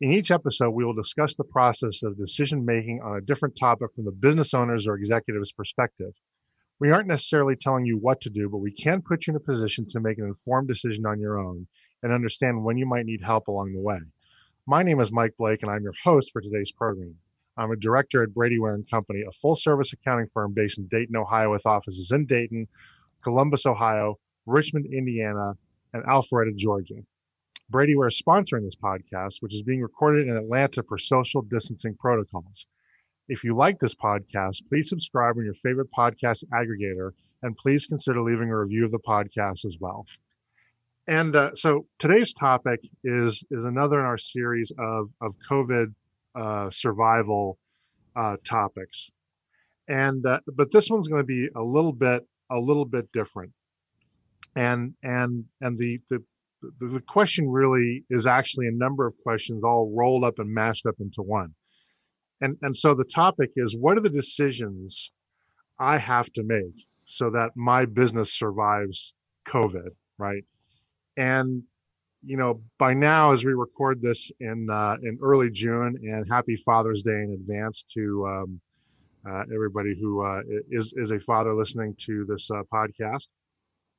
In each episode, we will discuss the process of decision making on a different topic from the business owner's or executive's perspective. We aren't necessarily telling you what to do, but we can put you in a position to make an informed decision on your own and understand when you might need help along the way. My name is Mike Blake, and I'm your host for today's program. I'm a director at Brady Ware and Company, a full service accounting firm based in Dayton, Ohio, with offices in Dayton, Columbus, Ohio, Richmond, Indiana, and Alpharetta, Georgia. Brady Ware is sponsoring this podcast, which is being recorded in Atlanta for social distancing protocols. If you like this podcast, please subscribe on your favorite podcast aggregator and please consider leaving a review of the podcast as well. And uh, so today's topic is is another in our series of of COVID uh, survival uh, topics, and uh, but this one's going to be a little bit a little bit different. And and and the the the, question really is actually a number of questions all rolled up and mashed up into one. And, and so the topic is what are the decisions I have to make so that my business survives COVID, right? And you know, by now, as we record this in uh, in early June, and Happy Father's Day in advance to um, uh, everybody who uh, is is a father listening to this uh, podcast.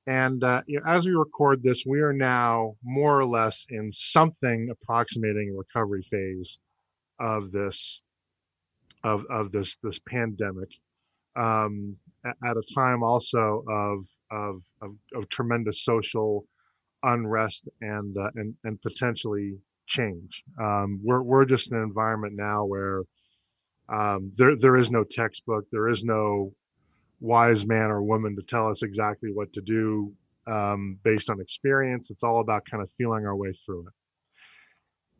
And uh, you know, as we record this, we are now more or less in something approximating a recovery phase of this of of this this pandemic. Um, at a time also of of of, of tremendous social unrest and uh, and and potentially change. Um, we're we're just in an environment now where um, there there is no textbook, there is no wise man or woman to tell us exactly what to do um, based on experience. It's all about kind of feeling our way through it.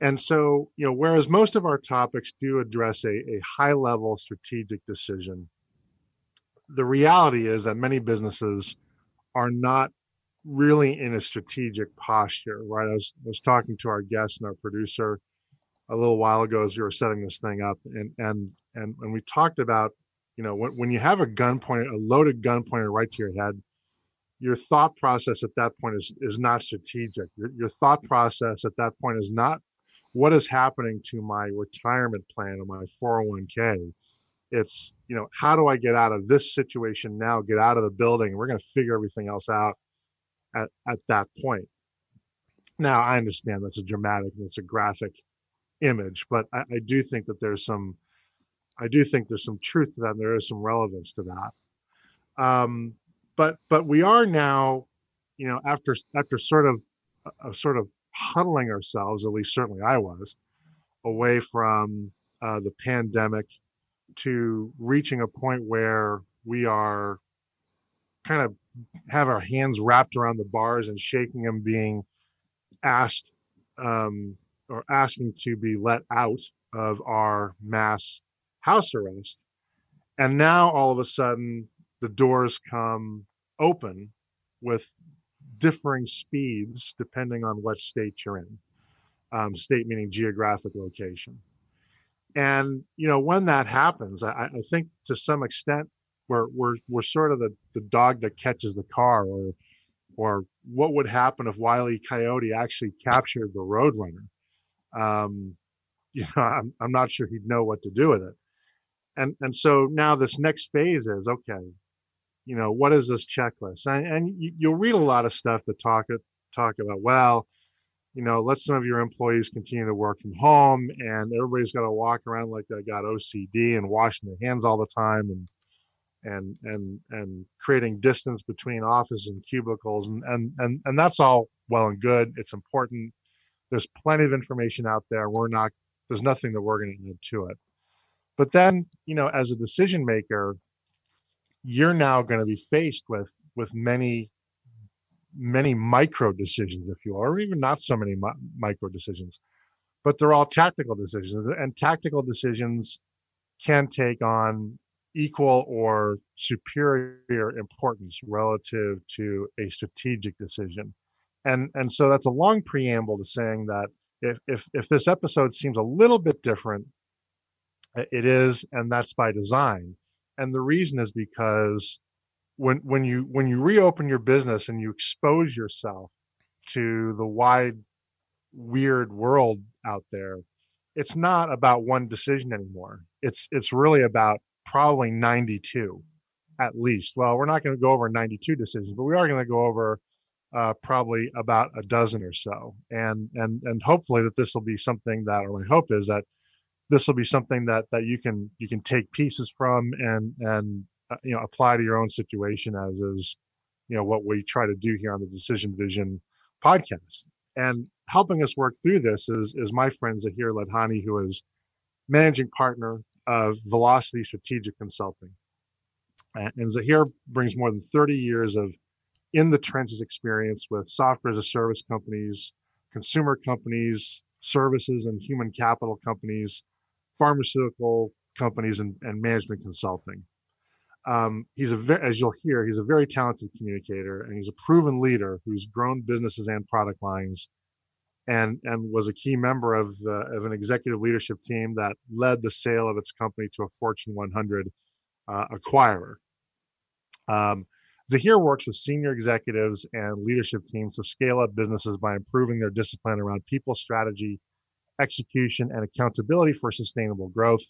And so, you know, whereas most of our topics do address a, a high level strategic decision, the reality is that many businesses are not really in a strategic posture, right? I was, I was talking to our guest and our producer a little while ago as we were setting this thing up, and and and and we talked about you know when, when you have a gun pointed a loaded gun pointed right to your head your thought process at that point is is not strategic. Your, your thought process at that point is not what is happening to my retirement plan or my 401k it's you know how do i get out of this situation now get out of the building? We're going to figure everything else out at, at that point. Now i understand that's a dramatic and it's a graphic image but I, I do think that there's some I do think there's some truth to that. And there is some relevance to that. Um, but but we are now, you know, after after sort of uh, sort of huddling ourselves, at least certainly I was, away from uh, the pandemic to reaching a point where we are kind of have our hands wrapped around the bars and shaking them, being asked um, or asking to be let out of our mass house arrest. And now all of a sudden, the doors come open with differing speeds depending on what state you're in. Um, state meaning geographic location. And you know when that happens, I, I think to some extent we're we're we're sort of the the dog that catches the car, or or what would happen if Wiley. Coyote actually captured the Roadrunner? Um, you know, I'm I'm not sure he'd know what to do with it and and so now this next phase is okay you know what is this checklist? And, and you, you'll read a lot of stuff that talk talk about well you know let some of your employees continue to work from home and everybody's got to walk around like they got ocd and washing their hands all the time and and and and creating distance between offices and cubicles and and and, and that's all well and good. It's important. There's plenty of information out there. We're not there's nothing that we're going to add to it but then, you know, as a decision maker, you're now going to be faced with with many many micro decisions, if you will, or even not so many mi- micro decisions, but they're all tactical decisions, and tactical decisions can take on equal or superior importance relative to a strategic decision. And and so that's a long preamble to saying that if if if this episode seems a little bit different, it is, and that's by design. And the reason is because when when you when you reopen your business and you expose yourself to the wide weird world out there it's not about one decision anymore. It's it's really about probably 92 at least. Well we're not going to go over 92 decisions but we are going to go over uh, probably about a dozen or so. And and and hopefully that this will be something that or my hope is that this will be something that that you can you can take pieces from and and uh, you know apply to your own situation as is you know what we try to do here on the decision vision podcast. And helping us work through this is is my friend zahir ladhani who is managing partner of velocity strategic consulting. And zahir brings more than 30 years of in the trenches experience with software as a service companies consumer companies services and human capital companies pharmaceutical companies and, and management consulting. Um, he's a ve- as you'll hear, he's a very talented communicator and he's a proven leader who's grown businesses and product lines, and and was a key member of uh, of an executive leadership team that led the sale of its company to a Fortune 100 uh, acquirer. Um, Zahir works with senior executives and leadership teams to scale up businesses by improving their discipline around people strategy, execution, and accountability for sustainable growth.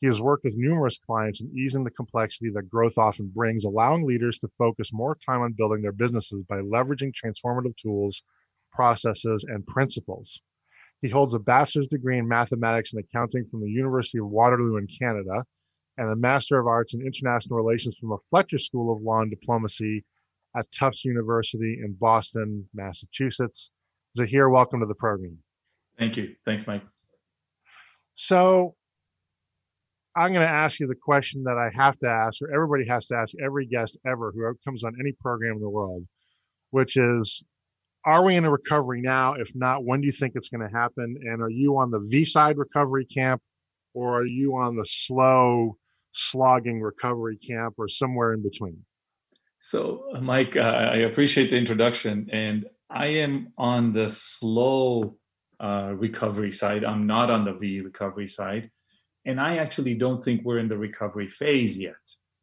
He has worked with numerous clients in easing the complexity that growth often brings, allowing leaders to focus more time on building their businesses by leveraging transformative tools, processes, and principles. He holds a bachelor's degree in mathematics and accounting from the University of Waterloo in Canada and a Master of Arts in International Relations from the Fletcher School of Law and Diplomacy at Tufts University in Boston, Massachusetts. Zahir, welcome to the program. Thank you. Thanks, Mike. So I'm going to ask you the question that I have to ask, or everybody has to ask every guest ever who comes on any program in the world, which is Are we in a recovery now? If not, when do you think it's going to happen? And are you on the V side recovery camp, or are you on the slow, slogging recovery camp, or somewhere in between? So, Mike, uh, I appreciate the introduction. And I am on the slow uh, recovery side. I'm not on the V recovery side. And I actually don't think we're in the recovery phase yet.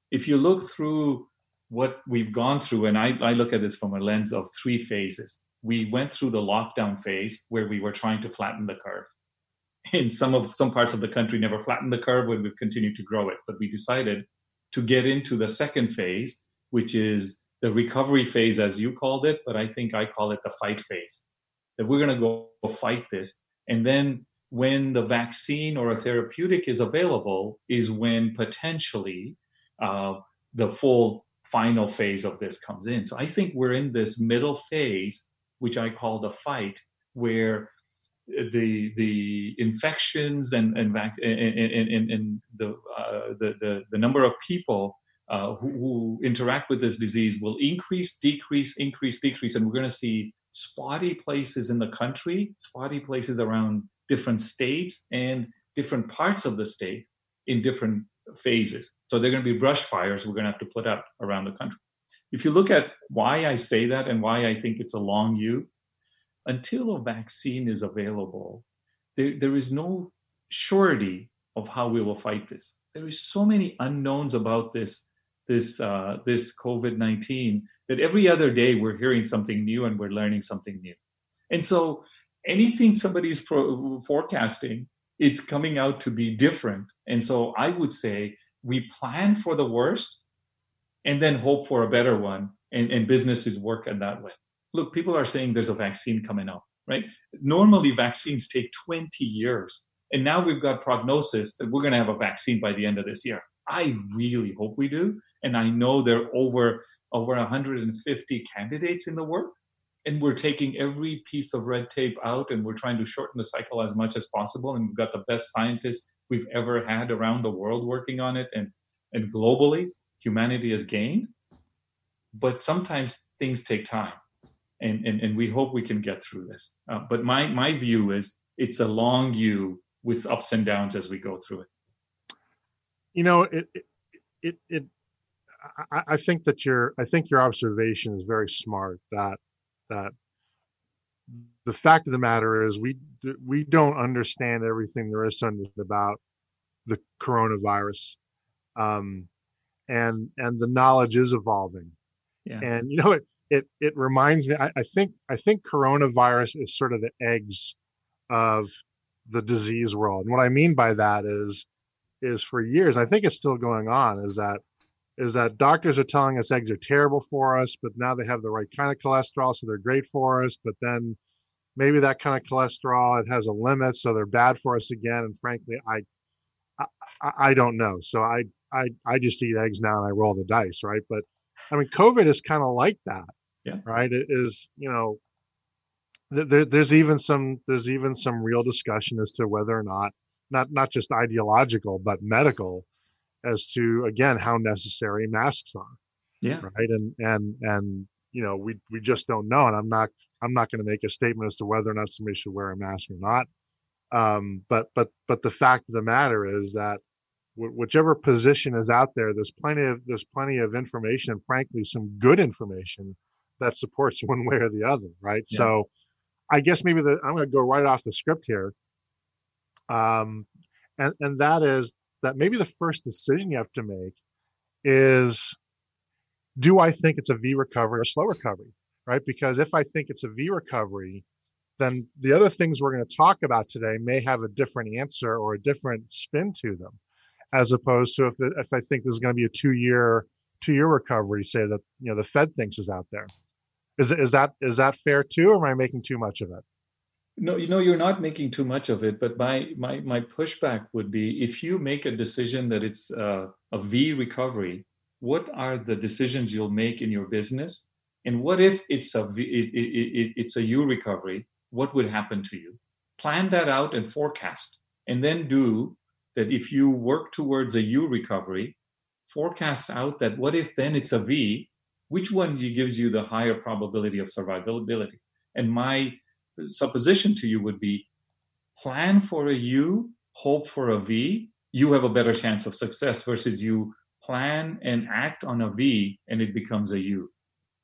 If you look through what we've gone through, and I, I look at this from a lens of three phases. We went through the lockdown phase where we were trying to flatten the curve. In some of some parts of the country never flattened the curve when we've continued to grow it. But we decided to get into the second phase, which is the recovery phase, as you called it, but I think I call it the fight phase that we're going to go fight this. And then when the vaccine or a therapeutic is available, is when potentially uh, the full final phase of this comes in. So I think we're in this middle phase, which I call the fight, where the the infections and and, vac- and, and, and the, uh, the, the the number of people uh, who, who, interact with this disease will increase, decrease, increase, decrease, and we're going to see spotty places in the country, spotty places around different states and different parts of the state in different phases. So they're going to be brush fires we're going to have to put out around the country. If you look at why I say that and why I think it's a long U, until a vaccine is available, there, there is no surety of how we will fight this. There is so many unknowns about this this uh, this COVID nineteen that every other day we're hearing something new and we're learning something new. And so anything somebody's pro- forecasting, it's coming out to be different. And so I would say we plan for the worst and then hope for a better one. And, and businesses work in that way. Look, people are saying there's a vaccine coming out, right? Normally, vaccines take 20 years. And now we've got prognosis that we're going to have a vaccine by the end of this year. I really hope we do. And I know there are over over 150 candidates in the work. And we're taking every piece of red tape out and we're trying to shorten the cycle as much as possible. And we've got the best scientists we've ever had around the world working on it. And and globally humanity has gained. But sometimes things take time. And and, and we hope we can get through this. Uh, but my my view is it's a long U with ups and downs as we go through it. You know it, it it it I, I think that your I think your observation is very smart. That that the fact of the matter is we we don't understand everything there is to understand about the coronavirus, um, and and the knowledge is evolving. Yeah. And you know it it it reminds me. I, I think I think coronavirus is sort of the eggs of the disease world. And what I mean by that is is for years, I think it's still going on, is that is that doctors are telling us eggs are terrible for us, but now they have the right kind of cholesterol, so they're great for us. But then maybe that kind of cholesterol it has a limit, so they're bad for us again. And frankly, I I, I don't know. So I I I just eat eggs now and I roll the dice, right? But I mean, COVID is kind of like that, yeah. Right? It is you know there, there's even some there's even some real discussion as to whether or not not not just ideological but medical as to again how necessary masks are yeah. right? And and and you know we we just don't know and i'm not i'm not going to make a statement as to whether or not somebody should wear a mask or not. Um, but but but the fact of the matter is that whichever position is out there there's plenty of there's plenty of information and frankly some good information that supports one way or the other right? Yeah. so i guess maybe the i'm going to go right off the script here. Um, and and that is that maybe the first decision you have to make is do I think it's a V recovery or slow recovery, right? Because if I think it's a V recovery, then the other things we're going to talk about today may have a different answer or a different spin to them, as opposed to if if I think this is going to be a two year two year recovery, say that you know the Fed thinks is out there. Is is that is that fair too, or am I making too much of it? No, you know, you're not making too much of it. But my my my pushback would be if you make a decision that it's uh, a V recovery, what are the decisions you'll make in your business? And what if it's a v, it, it, it, it's a U recovery? What would happen to you? Plan that out and forecast, and then do that. If you work towards a U recovery, forecast out that what if then it's a V? Which one gives you the higher probability of survivability? And my supposition to you would be plan for a U, hope for a V, you have a better chance of success versus you plan and act on a V and it becomes a U.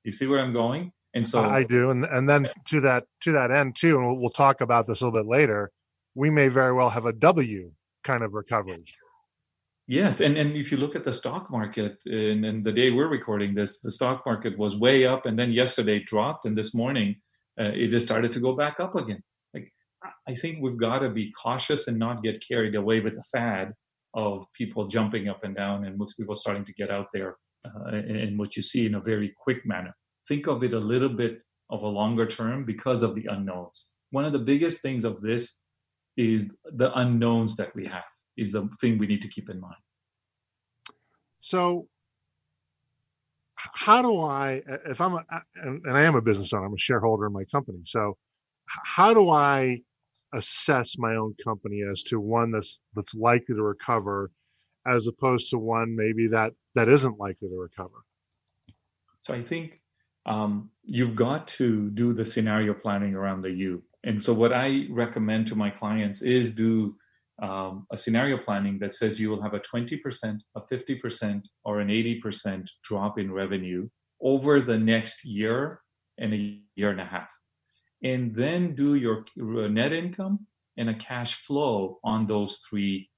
You see where I'm going? And so I do. And and then to that to that end too, and we'll, we'll talk about this a little bit later, we may very well have a W kind of recovery. Yes, and, and if you look at the stock market, and, and the day we're recording this, the stock market was way up, and then yesterday dropped, and this morning uh, it just started to go back up again. Like I think we've got to be cautious and not get carried away with the fad of people jumping up and down and most people starting to get out there uh, and what you see in a very quick manner. Think of it a little bit of a longer term because of the unknowns. One of the biggest things of this is the unknowns that we have is the thing we need to keep in mind. So how do I, if I'm, a, and, I am a business owner, I'm a shareholder in my company. So, how do I assess my own company as to one that's that's likely to recover, as opposed to one maybe that that isn't likely to recover? So I think um, you've got to do the scenario planning around the U. And so what I recommend to my clients is do um, a scenario planning that says you will have a 20%, a 50%, or an 80% drop in revenue over the next year and a year and a half. And then do your net income and a cash flow on those three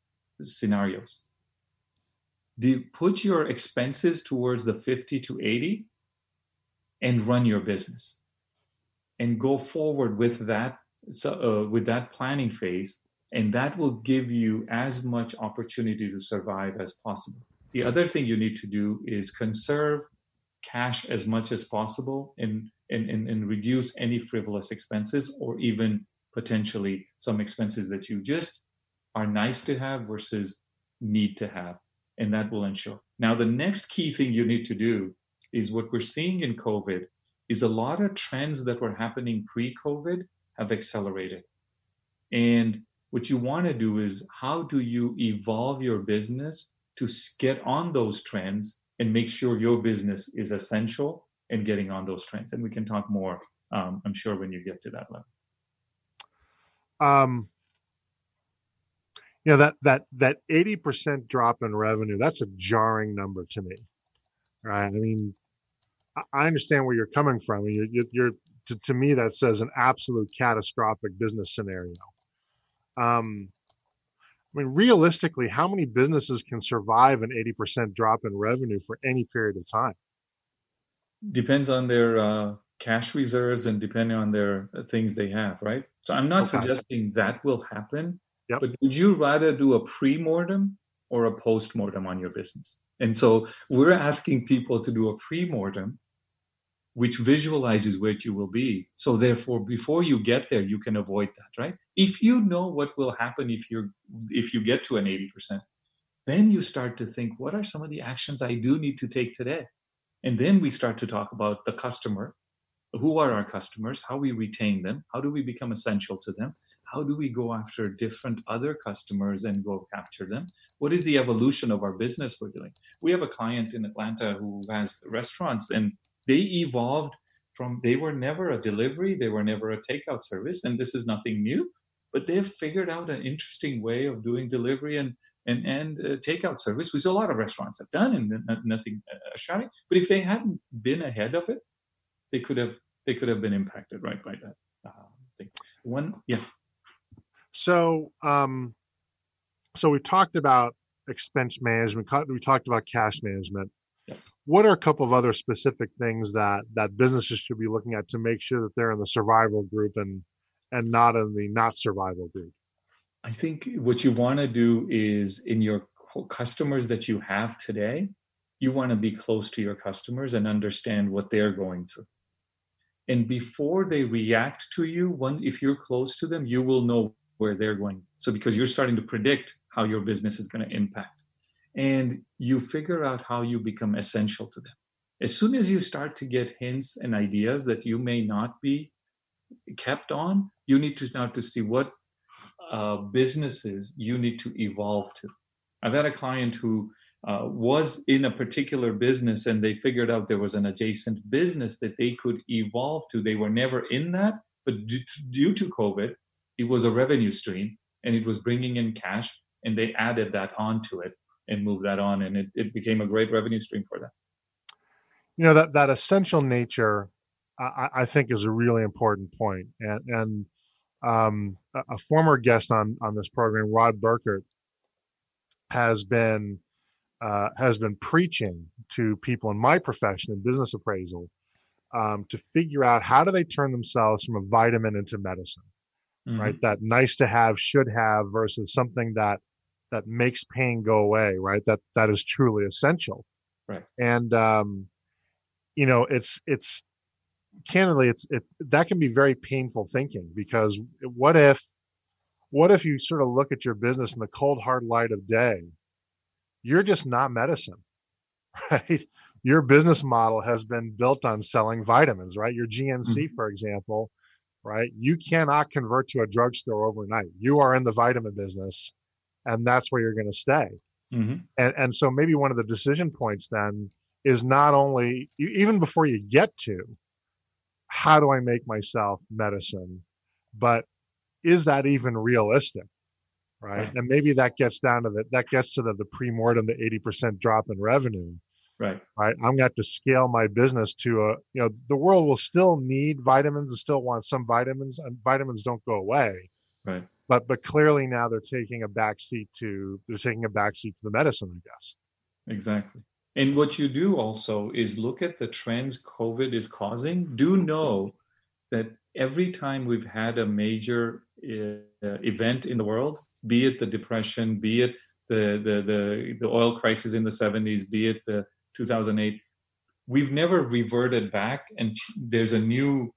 scenarios. Do put your expenses towards the 50 to 80 and run your business and go forward with that so, uh, with that planning phase and that will give you as much opportunity to survive as possible. The other thing you need to do is conserve cash as much as possible and, and, and, and reduce any frivolous expenses or even potentially some expenses that you just are nice to have versus need to have. And that will ensure. Now, the next key thing you need to do is what we're seeing in COVID is a lot of trends that were happening pre COVID have accelerated. And what you want to do is how do you evolve your business to get on those trends and make sure your business is essential in getting on those trends? And we can talk more um, i'm sure when you get to that level. Um, you know that that that 80% drop in revenue that's a jarring number to me right? I mean i understand where you're coming from. You're, you're to, to me that says an absolute catastrophic business scenario um i mean realistically how many businesses can survive an 80% drop in revenue for any period of time depends on their uh, cash reserves and depending on their uh, things they have right so i'm not okay. suggesting that will happen Yep. But would you rather do a pre-mortem or a post-mortem on your business? And so we're asking people to do a pre-mortem, which visualizes where you will be. So therefore, before you get there, you can avoid that, right? If you know what will happen if you're if you get to an 80%, then you start to think, what are some of the actions I do need to take today? And then we start to talk about the customer. Who are our customers? How we retain them? How do we become essential to them? how do we go after different other customers and go capture them what is the evolution of our business we're doing we have a client in atlanta who has restaurants and they evolved from they were never a delivery they were never a takeout service and this is nothing new but they've figured out an interesting way of doing delivery and and and uh, takeout service which a lot of restaurants have done and nothing uh, shouting but if they hadn't been ahead of it they could have they could have been impacted right by that uh, thing one yeah so, um, so we talked about expense management. We talked about cash management. What are a couple of other specific things that that businesses should be looking at to make sure that they're in the survival group and and not in the not survival group? I think what you want to do is in your customers that you have today, you want to be close to your customers and understand what they're going through. And before they react to you, one if you're close to them, you will know where they're going. So because you're starting to predict how your business is going to impact and you figure out how you become essential to them. As soon as you start to get hints and ideas that you may not be kept on, you need to start to see what uh, businesses you need to evolve to. I've had a client who uh, was in a particular business and they figured out there was an adjacent business that they could evolve to. They were never in that, but due to, due to COVID, it was a revenue stream and it was bringing in cash and they added that onto it and move that on and it, it became a great revenue stream for them you know that that essential nature i, I think is a really important point and and um, a, a, former guest on on this program rod burkert has been uh, has been preaching to people in my profession in business appraisal um, to figure out how do they turn themselves from a vitamin into medicine mm-hmm. right? That nice to have, should have versus something that that makes pain go away, right? That that is truly essential. Right. And um, you know, it's it's candidly it's it that can be very painful thinking because what if what if you sort of look at your business in the cold hard light of day you're just not medicine right your business model has been built on selling vitamins right your gnc mm-hmm. for example right? You cannot convert to a drugstore overnight. You are in the vitamin business, and that's where you're going to stay. Mm-hmm. And and so maybe one of the decision points then is not only even before you get to how do I make myself medicine, but is that even realistic? Right? right. And maybe that gets down to the that gets to the, the pre-mortem, the 80% drop in revenue Right. Right. I'm going to have to scale my business to a, you know, the world will still need vitamins and still want some vitamins and vitamins don't go away. Right. But, but clearly now they're taking a backseat to, they're taking a backseat to the medicine, I guess. Exactly. And what you do also is look at the trends COVID is causing. Do know that every time we've had a major uh, event in the world, be it the depression, be it the, the the the oil crisis in the 70s, be it the 2008 we've never reverted back and there's a new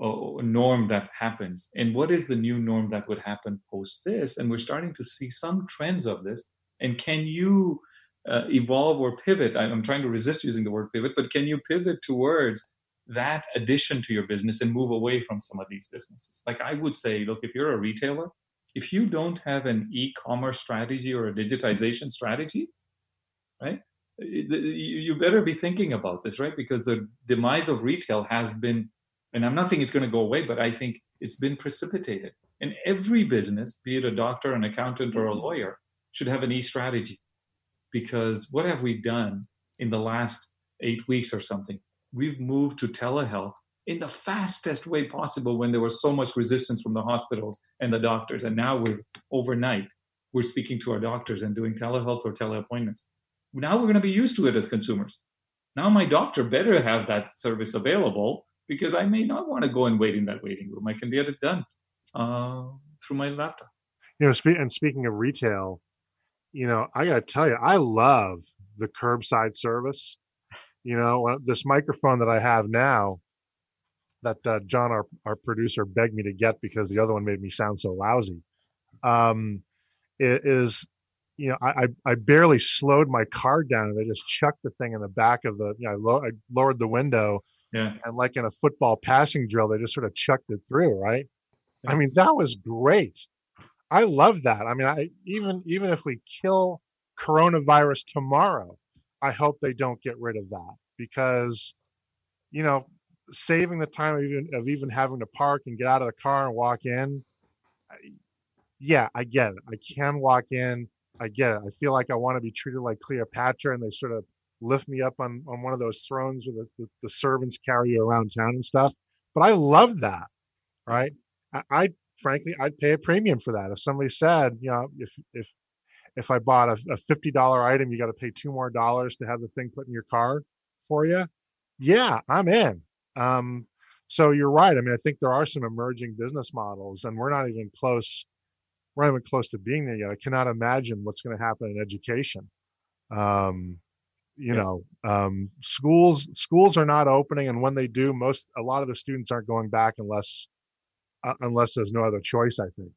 uh, norm that happens. And what is the new norm that would happen post this? And we're starting to see some trends of this. And can you uh, evolve or pivot? I'm trying to resist using the word pivot but can you pivot towards that addition to your business and move away from some of these businesses? Like i would say look if you're a retailer if you don't have an e-commerce strategy or a digitization strategy right you better be thinking about this, right? Because the demise of retail has been, and I'm not saying it's going to go away, but I think it's been precipitated. And every business, be it a doctor, an accountant, or a mm-hmm. lawyer, should have an e strategy because what have we done in the last eight weeks or something? We've moved to telehealth in the fastest way possible when there was so much resistance from the hospitals and the doctors. And now we're overnight, we're speaking to our doctors and doing telehealth or teleappointments. Now we're going to be used to it as consumers. Now my doctor better have that service available because I may not want to go and wait in that waiting room. I can get it done uh, through my laptop. You know, spe- and speaking of retail, you know, I got to tell you, I love the curbside service. You know, this microphone that I have now, that uh, John, our, our producer, begged me to get because the other one made me sound so lousy. Um, it is, you know, I, I barely slowed my car down and I just chucked the thing in the back of the, you know, I, lo- I lowered the window yeah. and like in a football passing drill, they just sort of chucked it through, right? Yeah. I mean, that was great. I love that. I mean, I even even if we kill coronavirus tomorrow, I hope they don't get rid of that because, you know, saving the time of even of even having to park and get out of the car and walk in. Yeah, I get it. I can walk in. I get it. I feel like I want to be treated like Cleopatra, and they sort of lift me up on on one of those thrones where the, the, servants carry you around town and stuff. But I love that, right? I, I frankly I'd pay a premium for that. If somebody said, you know, if if if I bought a, a fifty dollar item, you got to pay two more dollars to have the thing put in your car for you. Yeah, I'm in. Um, so you're right. I mean, I think there are some emerging business models, and we're not even close. We're not even close to being there yet. I cannot imagine what's going to happen in education. Um, you yeah. know, um, schools schools are not opening, and when they do, most a lot of the students aren't going back unless uh, unless there's no other choice. I think.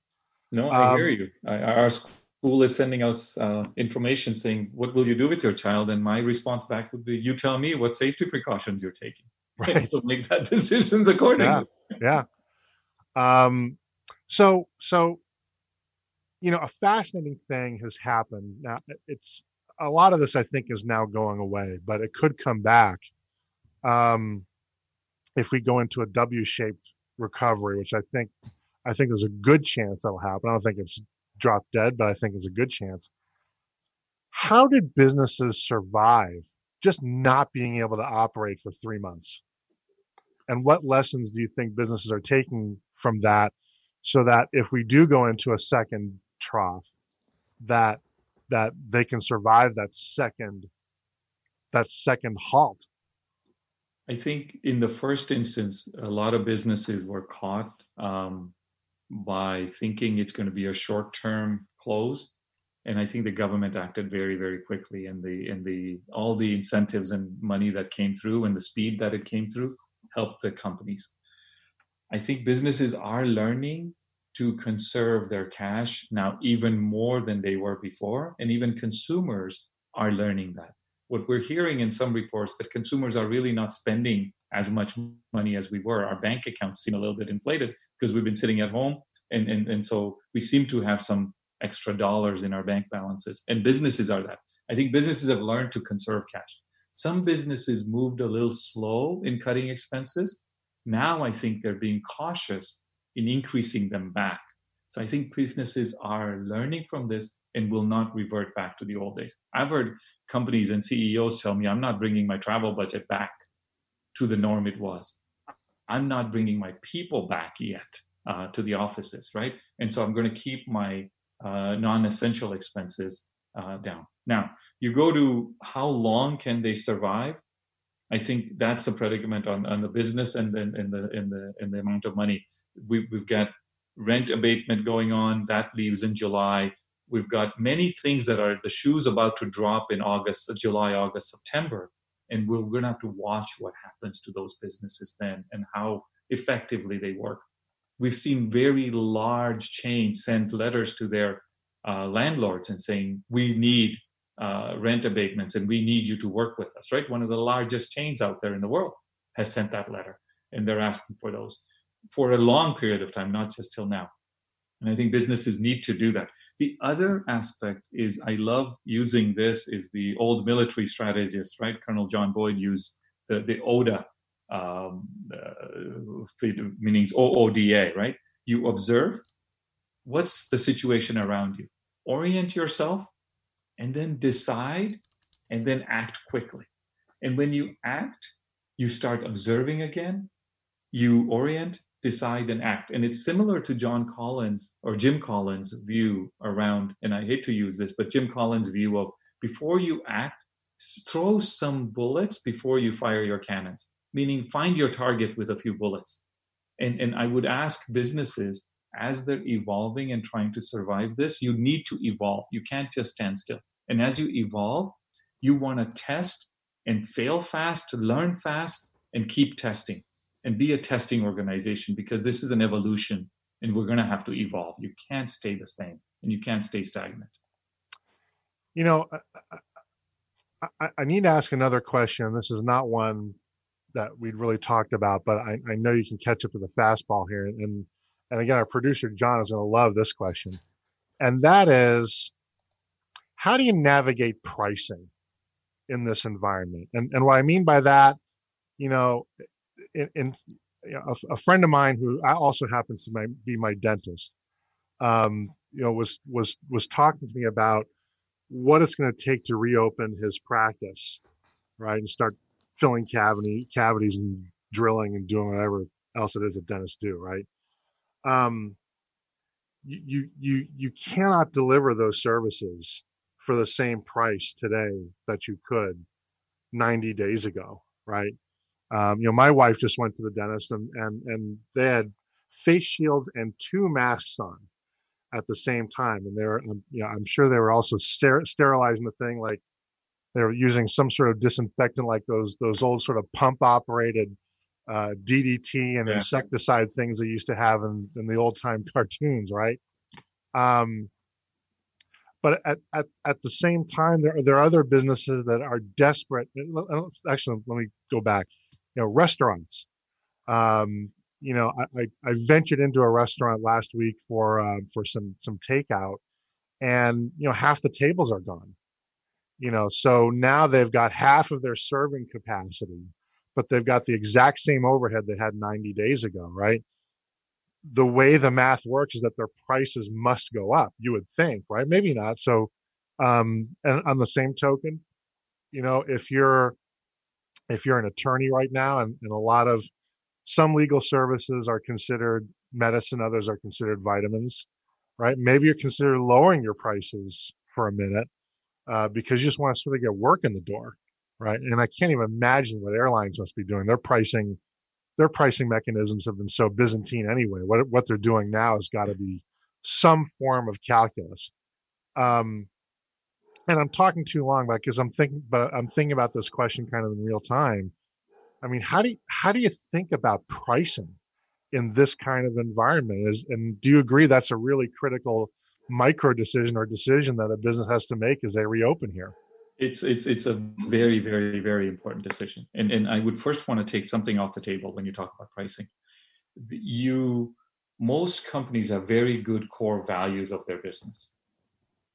No, I um, hear you. I, our school is sending us uh, information saying, "What will you do with your child?" And my response back would be, "You tell me what safety precautions you're taking." Right. so make that decisions accordingly. Yeah. yeah. Um. So so. You know, a fascinating thing has happened. Now, it's a lot of this, I think, is now going away, but it could come back um, if we go into a W-shaped recovery, which I think I think there's a good chance that'll happen. I don't think it's drop dead, but I think it's a good chance. How did businesses survive just not being able to operate for three months? And what lessons do you think businesses are taking from that so that if we do go into a second trough, that that they can survive that second that second halt? I think in the first instance, a lot of businesses were caught um, by thinking it's going to be a short-term close, and I think the government acted very, very quickly, and the and the all the incentives and money that came through and the speed that it came through helped the companies. I think businesses are learning to conserve their cash now even more than they were before, and even consumers are learning that what we're hearing in some reports that consumers are really not spending as much money as we were. Our bank accounts seem a little bit inflated because we've been sitting at home, and and and so we seem to have some extra dollars in our bank balances. And businesses are that. I think businesses have learned to conserve cash. Some businesses moved a little slow in cutting expenses. Now I think they're being cautious in increasing them back. So I think businesses are learning from this and will not revert back to the old days. I've heard companies and CEOs tell me, I'm not bringing my travel budget back to the norm it was. I'm not bringing my people back yet uh, to the offices, right? And so I'm going to keep my uh, non essential expenses uh, down. Now, you go to how long can they survive? I think that's the predicament on, on the business and then in the in the in the amount of money. We, we've got rent abatement going on that leaves in July we've got many things that are the shoes about to drop in August, July, August, September, and we're going to have to watch what happens to those businesses then and how effectively they work. We've seen very large chains send letters to their uh, landlords and saying we need uh, rent abatements and we need you to work with us. Right, one of the largest chains out there in the world has sent that letter, and they're asking for those for a long period of time, not just till now. And I think businesses need to do that. The other aspect is I love using this is the old military strategist, right? Colonel John Boyd used the, the OODA, um, uh, meanings OODA, right? You observe what's the situation around you. orient yourself and then decide and then act quickly. And when you act, you start observing again, you orient, decide, and act. And it's similar to John Collins or Jim Collins' view around, and I hate to use this, but Jim Collins' view of before you act, throw some bullets before you fire your cannons, meaning find your target with a few bullets. And, and I would ask businesses as they're evolving and trying to survive this, you need to evolve. You can't just stand still. And as you evolve, you want to test and fail fast, learn fast, and keep testing and be a testing organization because this is an evolution and we're going to have to evolve. You can't stay the same and you can't stay stagnant. You know, I, I, need to ask another question. This is not one that we'd really talked about, but I, I know you can catch up to the fastball here. And, and again, our producer, John, is going to love this question. And that is how do you navigate pricing in this environment? And, and what I mean by that, you know, know, a, a, friend of mine who also happens to my, be my dentist, um, you know, was was was talking to me about what it's going to take to reopen his practice, right, and start filling cavity cavities and drilling and doing whatever else it is that dentists do, right? Um, you you you cannot deliver those services for the same price today that you could 90 days ago, right? Um, you know, my wife just went to the dentist and and and they had face shields and two masks on at the same time, and they were, um, you know, I'm sure they were also ster- sterilizing the thing like they were using some sort of disinfectant, like those those old sort of pump operated uh, DDT and yeah. insecticide things they used to have in, in the old time cartoons, right? Um, but at, at, at the same time, there are, there are other businesses that are desperate. Actually, let me go back you know, restaurants. Um, you know, I, I, I, ventured into a restaurant last week for uh, for some some takeout, and you know, half the tables are gone. You know, so now they've got half of their serving capacity, but they've got the exact same overhead they had 90 days ago, right? The way the math works is that their prices must go up. You would think, right? Maybe not. So, um, and on the same token, you know, if you're if you're an attorney right now, and, and a lot of some legal services are considered medicine, others are considered vitamins, right? Maybe you're considering lowering your prices for a minute uh, because you just want to sort of get work in the door, right? And I can't even imagine what airlines must be doing. Their pricing, their pricing mechanisms have been so Byzantine anyway. What what they're doing now has got to be some form of calculus. Um, and I'm talking too long, but because I'm thinking, but I'm thinking about this question kind of in real time. I mean, how do you, how do you think about pricing in this kind of environment? Is and do you agree that's a really critical micro decision or decision that a business has to make as they reopen here? It's it's it's a very very very important decision, and and I would first want to take something off the table when you talk about pricing. You most companies have very good core values of their business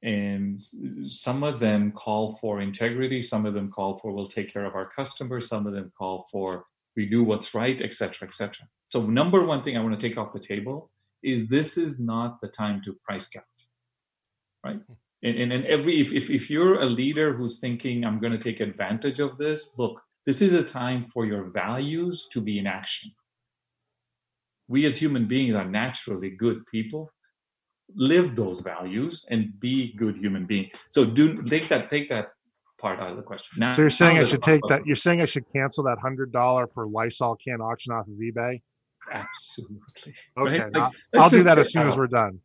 and some of them call for integrity some of them call for we'll take care of our customers some of them call for we do what's right etc etc so number one thing i want to take off the table is this is not the time to price gouge right? Hmm. And, and, and every if, if, if you're a leader who's thinking i'm going to take advantage of this look this is a time for your values to be in action. We as human beings are naturally good people live those values and be good human being. So do take that take that part out of the question. Now, so you're saying I should take that. You're saying I should cancel that hundred dollar per Lysol can auction off of eBay. Absolutely. Okay, right? like, I'll, do that as soon as we're done.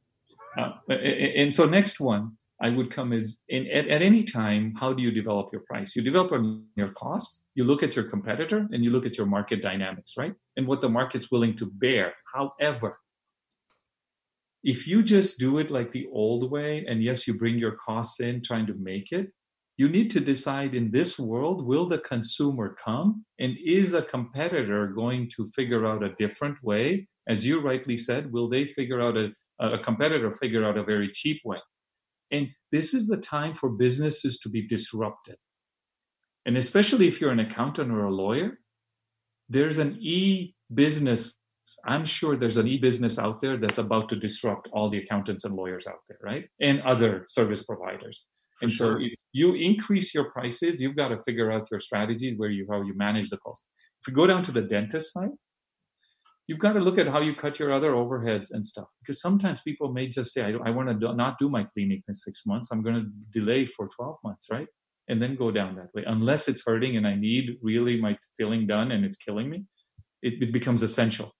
Uh, and so next one I would come is in, at, at any time, how do you develop your price? You develop on your cost, you look at your competitor, and you look at your market dynamics, right? And what the market's willing to bear. However, if you just do it like the old way, and yes, you bring your costs in trying to make it, you need to decide in this world will the consumer come? And is a competitor going to figure out a different way? As you rightly said will they figure out a, a competitor figure out a very cheap way? And this is the time for businesses to be disrupted. And especially if you're an accountant or a lawyer there's an e business e-business. I'm sure there's an e-business out there that's about to disrupt all the accountants and lawyers out there, right? And other service providers. For and sure. so if you increase your prices, you've got to figure out your strategy where you how you manage the cost. If you go down to the dentist side, you've got to look at how you cut your other overheads and stuff. Because sometimes people may just say, I, I want to do, not do my clinic in six months. I'm going to delay for 12 months, right? And then go down that way. Unless it's hurting and I need really my filling done and it's killing me, it, it becomes essential.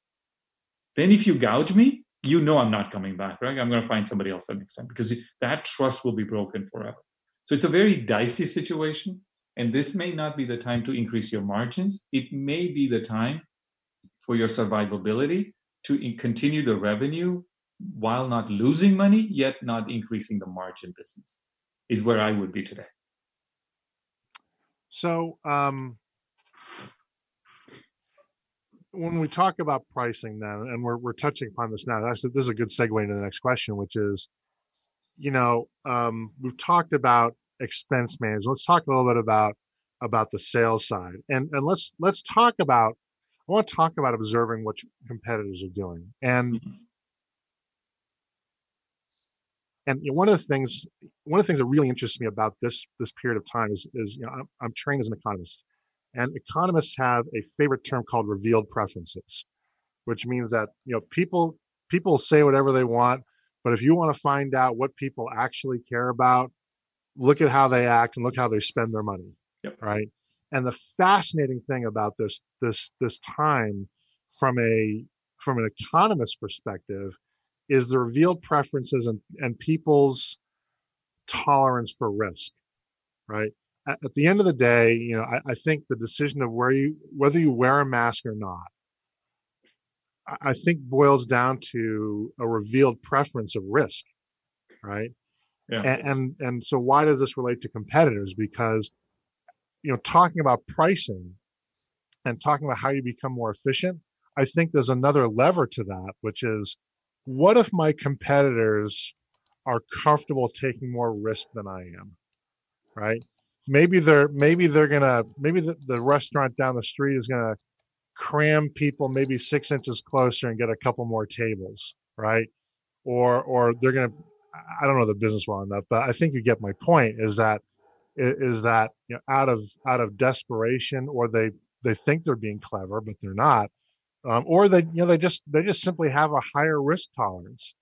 Then if you gouge me, you know I'm not coming back, right? I'm going to find somebody else the next time because that trust will be broken forever. So it's a very dicey situation. And this may not be the time to increase your margins. It may be the time for your survivability to continue the revenue while not losing money, yet not increasing the margin business, is where I would be today. So, um, when we talk about pricing then, and we're, we're touching upon this now, that's, this is a good segue into the next question, which is, you know, um, we've talked about expense management. Let's talk a little bit about about the sales side, and and let's let's talk about. I want to talk about observing what competitors are doing, and mm-hmm. and one of the things one of the things that really interests me about this this period of time is is you know I'm, I'm trained as an economist, and economists have a favorite term called revealed preferences, which means that you know people people say whatever they want, but if you want to find out what people actually care about, look at how they act and look how they spend their money. Yep. Right. And the fascinating thing about this this this time from a from an economist perspective is the revealed preferences and, and people's tolerance for risk. Right. At, the end of the day, you know, I, I think the decision of where you whether you wear a mask or not, I think boils down to a revealed preference of risk, right? Yeah. And, and and so why does this relate to competitors? Because you know, talking about pricing and talking about how you become more efficient, I think there's another lever to that, which is what if my competitors are comfortable taking more risk than I am? Right? Maybe they're maybe they're gonna maybe the, the restaurant down the street is gonna cram people maybe six inches closer and get a couple more tables, right? Or or they're gonna I don't know the business well enough, but I think you get my point. Is that is that you know, out of out of desperation, or they they think they're being clever, but they're not, um, or they you know they just they just simply have a higher risk tolerance.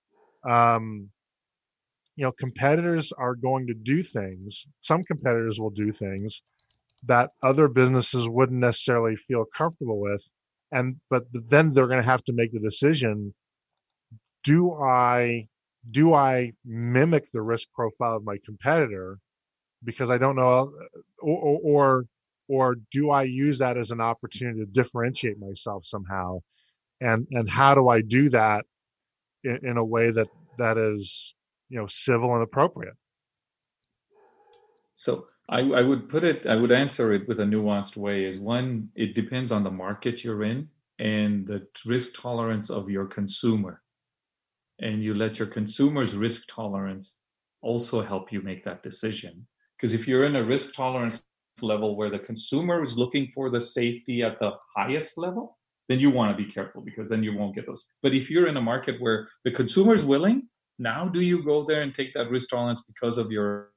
Um, you know, competitors are going to do things. Some competitors will do things that other businesses wouldn't necessarily feel comfortable with, and but then they're going to have to make the decision: Do I do I mimic the risk profile of my competitor because I don't know, or, or or do I use that as an opportunity to differentiate myself somehow, and and how do I do that in, in a way that that is you know civil and appropriate? So I, I would put it, I would answer it with a nuanced way. Is one, it depends on the market you're in and the risk tolerance of your consumer and you let your consumers risk tolerance also help you make that decision because if you're in a risk tolerance level where the consumer is looking for the safety at the highest level then you want to be careful because then you won't get those but if you're in a market where the consumer is willing now do you go there and take that risk tolerance because of your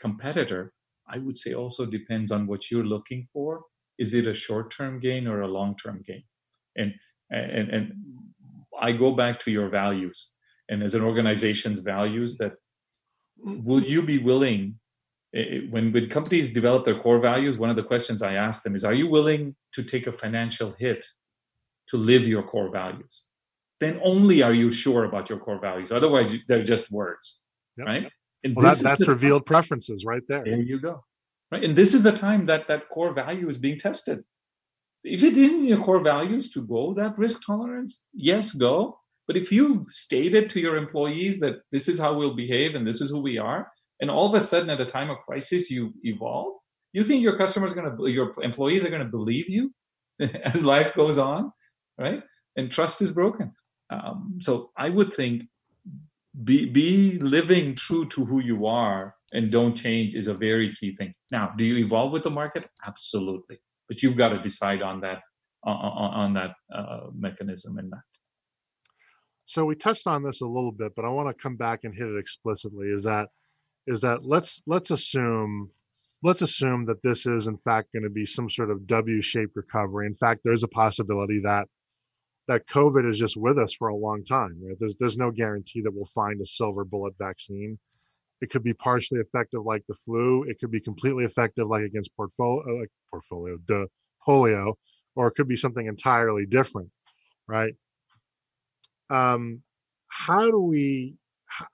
competitor? I would say also depends on what you're looking for. Is it a short-term gain or a long-term gain? And and and i go back to your values. And as an organization's values that will you be willing eh, eh, when, when companies develop their core values one of the questions i ask them is are you willing to take a financial hit to live your core values then only are you sure about your core values otherwise they're just words yep. right and well, that, that's revealed preferences right there there you go right and this is the time that that core value is being tested if it in your core values to go that risk tolerance yes go but if you stated to your employees that this is how we'll behave and this is who we are, and all of a sudden at a time of crisis you evolve, you think your customers are going to, your employees are going to believe you as life goes on, right? And trust is broken. Um, so I would think be be living true to who you are and don't change is a very key thing. Now, do you evolve with the market? Absolutely, but you've got to decide on that on, on that uh, mechanism and that. So we touched on this a little bit, but I want to come back and hit it explicitly. Is that is that let's let's assume let's assume that this is in fact going to be some sort of W-shaped recovery. In fact, there's a possibility that that COVID is just with us for a long time. Right? There's there's no guarantee that we'll find a silver bullet vaccine. It could be partially effective like the flu. It could be completely effective like against portfolio uh, like portfolio polio, or it could be something entirely different, right? Um, how do we? How,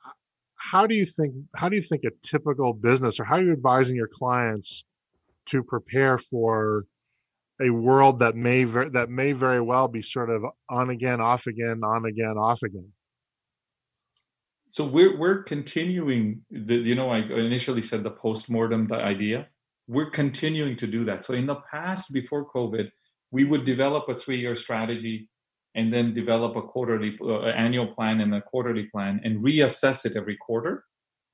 how do you think? How do you think a typical business, or how are you advising your clients to prepare for a world that may ver- that may very well be sort of on again, off again, on again, off again. So we're we're continuing the you know I initially said the postmortem the idea. We're continuing to do that. So in the past before COVID, we would develop a three-year strategy and then develop a quarterly uh, annual plan and a quarterly plan and reassess it every quarter.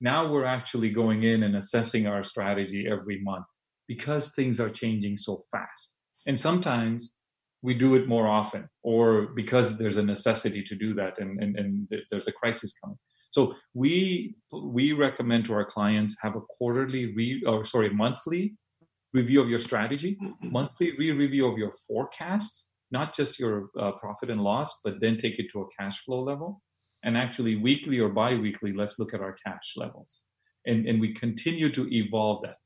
Now we're actually going in and assessing our strategy every month because things are changing so fast. And sometimes we do it more often or because there's a necessity to do that and, and, and there's a crisis coming. So we we recommend to our clients have a quarterly re, or sorry monthly review of your strategy, monthly re-review of your forecasts, not just your uh, profit and loss, but then take it to a cash flow level. And actually, weekly or bi-weekly, let's look at our cash levels, and and we continue to evolve that.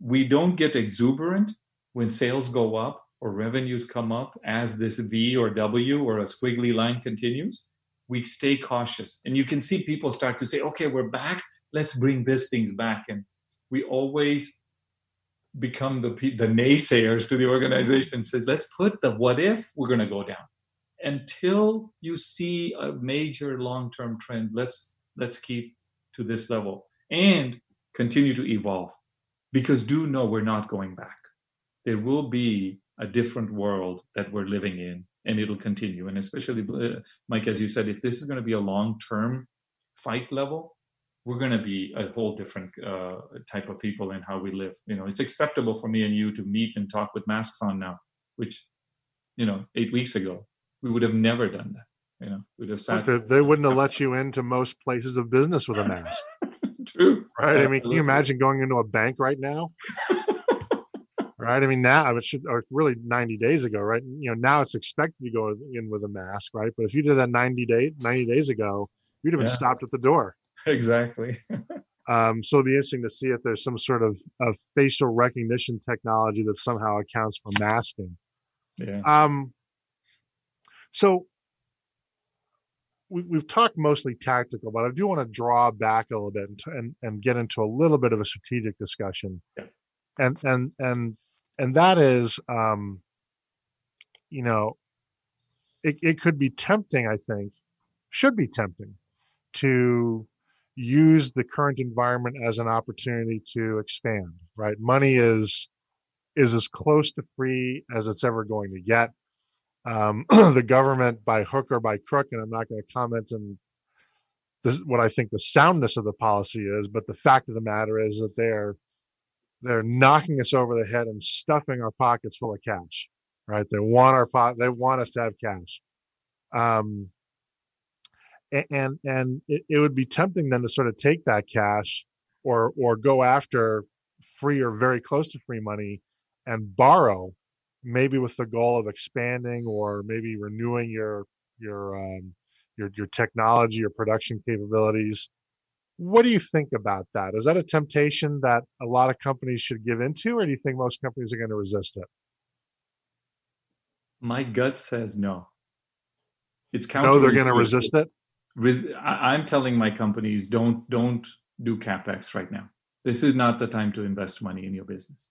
We don't get exuberant when sales go up or revenues come up as this V or W or a squiggly line continues, we stay cautious. And you can see people start to say, okay, we're back. Let's bring these things back. And we always become the, the naysayers to the organization. Said, let's put the what if we're going to go down. Until you see a major long-term trend, let's let's keep to this level and continue to evolve. Because do know we're not going back. There will be a different world that we're living in and it'll continue. And especially uh, mike as you said if this is going to be a long term fight level we're going to be a whole different uh, type of people in how we live. You know it's acceptable for me and you to meet and talk with masks on now which you know eight weeks ago we would have never done that you know. We'd have sat they, they wouldn't have let you into most places of business with a mask. True. Right? I mean can you imagine going into a bank right now right? I mean, now it should, or really 90 days ago, right? You know, now it's expected to go in with a mask, right? But if you did that 90 day, 90 days ago, you'd have been yeah. stopped at the door. Exactly. um, so it'll be interesting to see if there's some sort of, of facial recognition technology that somehow accounts for masking. Yeah. Um, so we, we've talked mostly tactical, but I do want to draw back a little bit and, and, and get into a little bit of a strategic discussion. Yeah. And and and and that is um you know it, it could be tempting i think should be tempting to use the current environment as an opportunity to expand right? Money is is as close to free as it's ever going to get. Um, the government by hook or by crook and i'm not going to comment on this, what i think the soundness of the policy is but the fact of the matter is that they're they're knocking us over the head and stuffing our pockets full of cash right? They want our pot they want us to have cash. Um and and it, it would be tempting then to sort of take that cash or or go after free or very close to free money and borrow maybe with the goal of expanding or maybe renewing your your um, your your technology or production capabilities what do you think about that? Is that a temptation that a lot of companies should give into, or do you think most companies are going to resist it? My gut says no. It's counter. No, they're going to resist it. I'm telling my companies don't don't do capex right now. This is not the time to invest money in your business.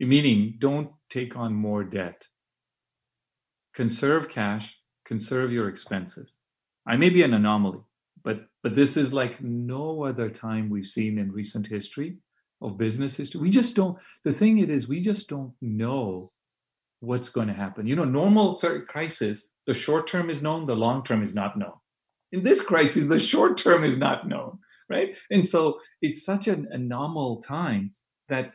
Meaning, don't take on more debt. Conserve cash. Conserve your expenses. I may be an anomaly but but this is like no other time we've seen in recent history of business history. We just don't the thing it is we just don't know what's going to happen. You know normal crisis the short term is known the long term is not known. In this crisis the short term is not known right? And so it's such an anomal time that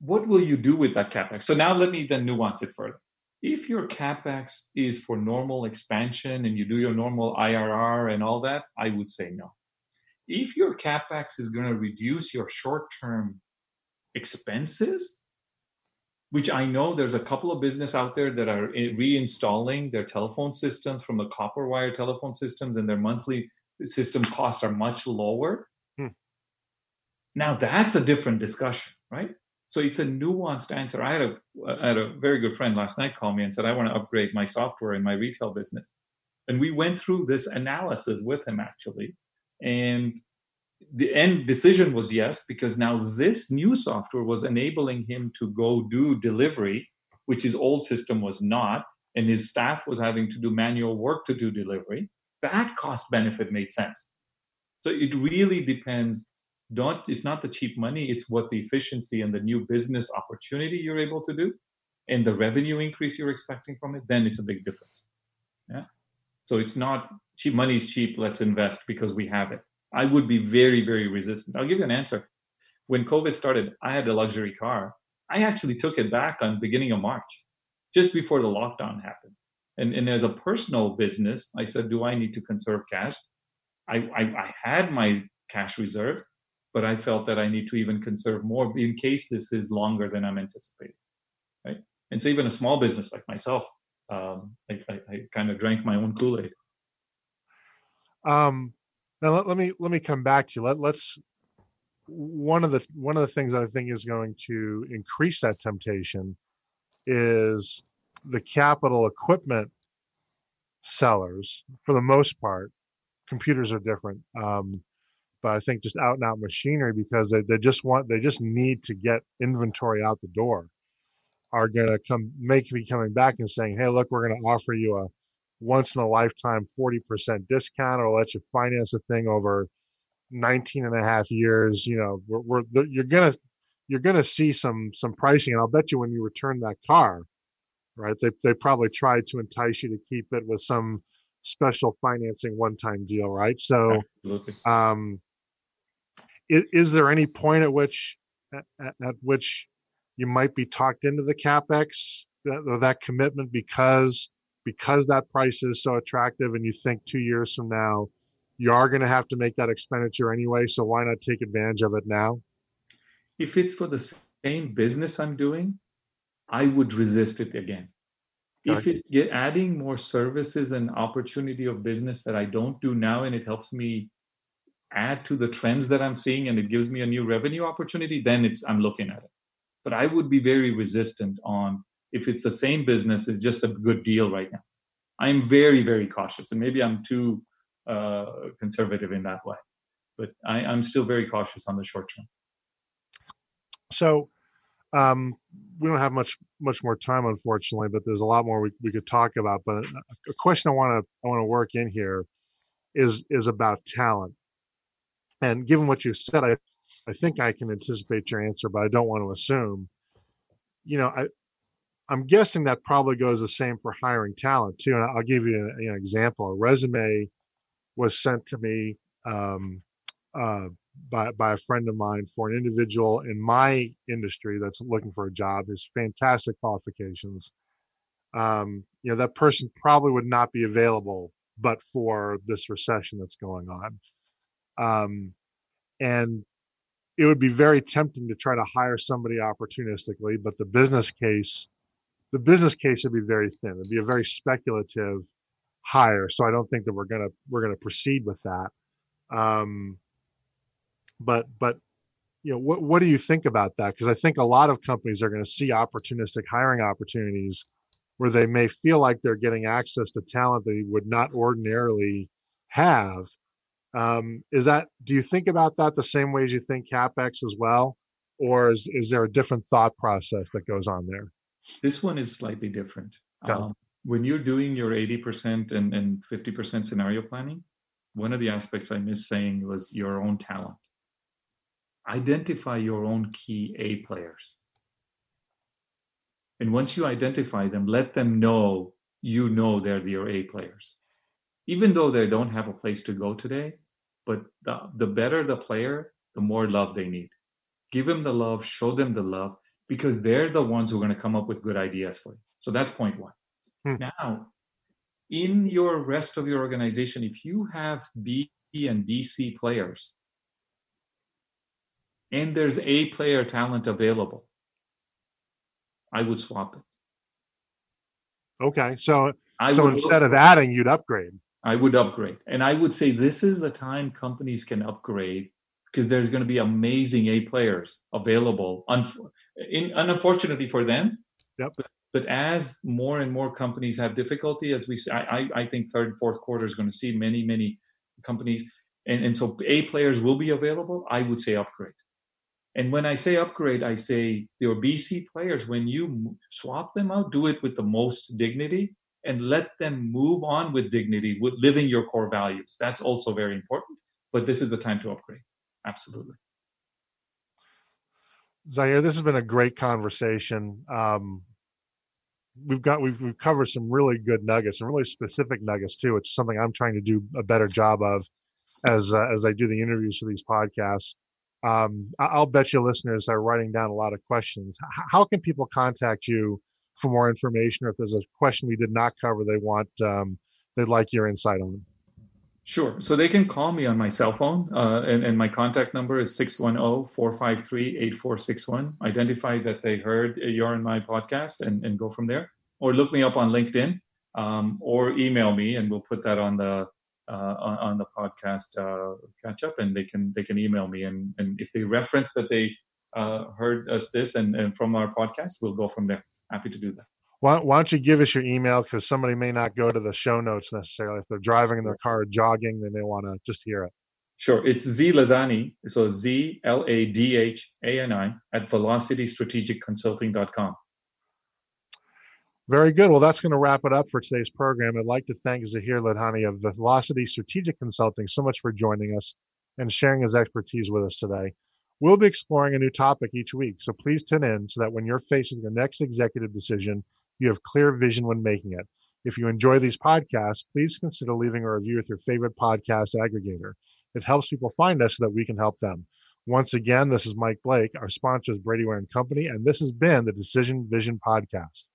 what will you do with that capex? So now let me then nuance it further If your capex is for normal expansion and you do your normal IRR and all that, I would say no. If your capex is going to reduce your short term expenses, which I know there's a couple of business out there that are reinstalling their telephone systems from the copper wire telephone systems and their monthly system costs are much lower. Hmm. Now that's a different discussion, right? So it's a nuanced answer. I had a uh, I had a very good friend last night call me and said I want to upgrade my software in my retail business, and we went through this analysis with him actually, and the end decision was yes because now this new software was enabling him to go do delivery, which his old system was not, and his staff was having to do manual work to do delivery. That cost benefit made sense. So it really depends don't it's not the cheap money it's what the efficiency and the new business opportunity you're able to do and the revenue increase you're expecting from it then it's a big difference. Yeah? So it's not cheap money is cheap let's invest because we have it. I would be very very resistant. I'll give you an answer. When covid started i had a luxury car. I actually took it back on beginning of march just before the lockdown happened. And, and as a personal business i said do i need to conserve cash? I, I, I had my cash reserves but I felt that I need to even conserve more in case this is longer than I'm anticipating, right? And so even a small business like myself, um, I, I, I kind of drank my own Kool Aid. Um, now let, let, me let me come back to you. Let let's one of the one of the things that I think is going to increase that temptation is the capital equipment sellers. For the most part, computers are different. Um, but I think just out and out machinery because they, they just want they just need to get inventory out the door are going to come make me coming back and saying, hey, look, we're going to offer you a once in a lifetime 40% discount or let you finance a thing over 19 and a half years. You know, we're, we're you're going to you're going to see some some pricing, and I'll bet you when you return that car, right? They they probably tried to entice you to keep it with some special financing one time deal, right? So, um, is, is there any point at which at, at, which you might be talked into the capex uh, that, that commitment because because that price is so attractive and you think two years from now you are going to have to make that expenditure anyway so why not take advantage of it now if it's for the same business i'm doing i would resist it again okay. if it's adding more services and opportunity of business that i don't do now and it helps me add to the trends that I'm seeing and it gives me a new revenue opportunity, then it's I'm looking at it. But I would be very resistant on if it's the same business, it's just a good deal right now. I'm very, very cautious, and maybe I'm too uh, conservative in that way. But I, I'm still very cautious on the short term. So um, we don't have much much more time, unfortunately, but there's a lot more we, we could talk about. But a question I want to I want to work in here is is about talent. And given what you said, I, I think I can anticipate your answer, but I don't want to assume. You know, I, I'm guessing that probably goes the same for hiring talent too. And I'll give you an, an example. A resume was sent to me um, uh, by by a friend of mine for an individual in my industry that's looking for a job. Has fantastic qualifications. Um, you know, that person probably would not be available but for this recession that's going on. Um, and it would be very tempting to try to hire somebody opportunistically, but the business case, the business case would be very thin. It'd be a very speculative hire. So I don't think that we're gonna we're gonna proceed with that. Um, but but you know what what do you think about that? Because I think a lot of companies are going to see opportunistic hiring opportunities where they may feel like they're getting access to talent they would not ordinarily have um, is that do you think about that the same way as you think capex as well, or is is there a different thought process that goes on there? This one is slightly different. Okay. Um, when you're doing your 80% and, and 50% scenario planning, one of the aspects I missed saying was your own talent. Identify your own key A players. And once you identify them, let them know you know they're your A players even though they don't have a place to go today, but the, the better the player, the more love they need. Give them the love, show them the love, because they're the ones who are going to come up with good ideas for you. So that's point one. Hmm. Now, in your rest of your organization, if you have B and BC players, and there's A player talent available, I would swap it. Okay, so I so instead of adding, you'd upgrade. I would upgrade, and I would say this is the time companies can upgrade because there's going to be amazing A players available. Un- in, unfortunately for them, yep. But, but, as more and more companies have difficulty, as we, I, I think third and fourth quarter is going to see many, many companies, and, and so A players will be available. I would say upgrade. And when I say upgrade, I say your BC players, when you swap them out, do it with the most dignity and let them move on with dignity, with living your core values. That's also very important. But this is the time to upgrade. Absolutely. Zahir, this has been a great conversation. Um, we've got we've, we've covered some really good nuggets and really specific nuggets too, which is something I'm trying to do a better job of as uh, as I do the interviews for these podcasts. Um, I'll bet you listeners are writing down a lot of questions. How can people contact you for more information, or if there's a question we did not cover, they want um, they'd like your insight on? Sure. So they can call me on my cell phone, uh, and, and, my contact number is 610-453-8461. Identify that they heard you're in my podcast and, and go from there. Or look me up on LinkedIn um, or email me, and we'll put that on the uh, on, on, the podcast uh, catch up, and they can they can email me, and and if they reference that they uh, heard us this and, and from our podcast, we'll go from there. Happy to do that. Why, why don't you give us your email because somebody may not go to the show notes necessarily if they're driving in their car jogging, they may want to just hear it. Sure, it's Z Ladhani, so Z L A D H A N I at velocitystrategicconsulting.com. Very good. Well, that's going to wrap it up for today's program. I'd like to thank Zahir Ladhani of Velocity Strategic Consulting so much for joining us and sharing his expertise with us today. We'll be exploring a new topic each week, so please tune in so that when you're facing the next executive decision, you have clear vision when making it. If you enjoy these podcasts, please consider leaving a review with your favorite podcast aggregator. It helps people find us so that we can help them. Once again, this is Mike Blake. Our sponsor is Brady Ware and Company, and this has been the Decision Vision Podcast.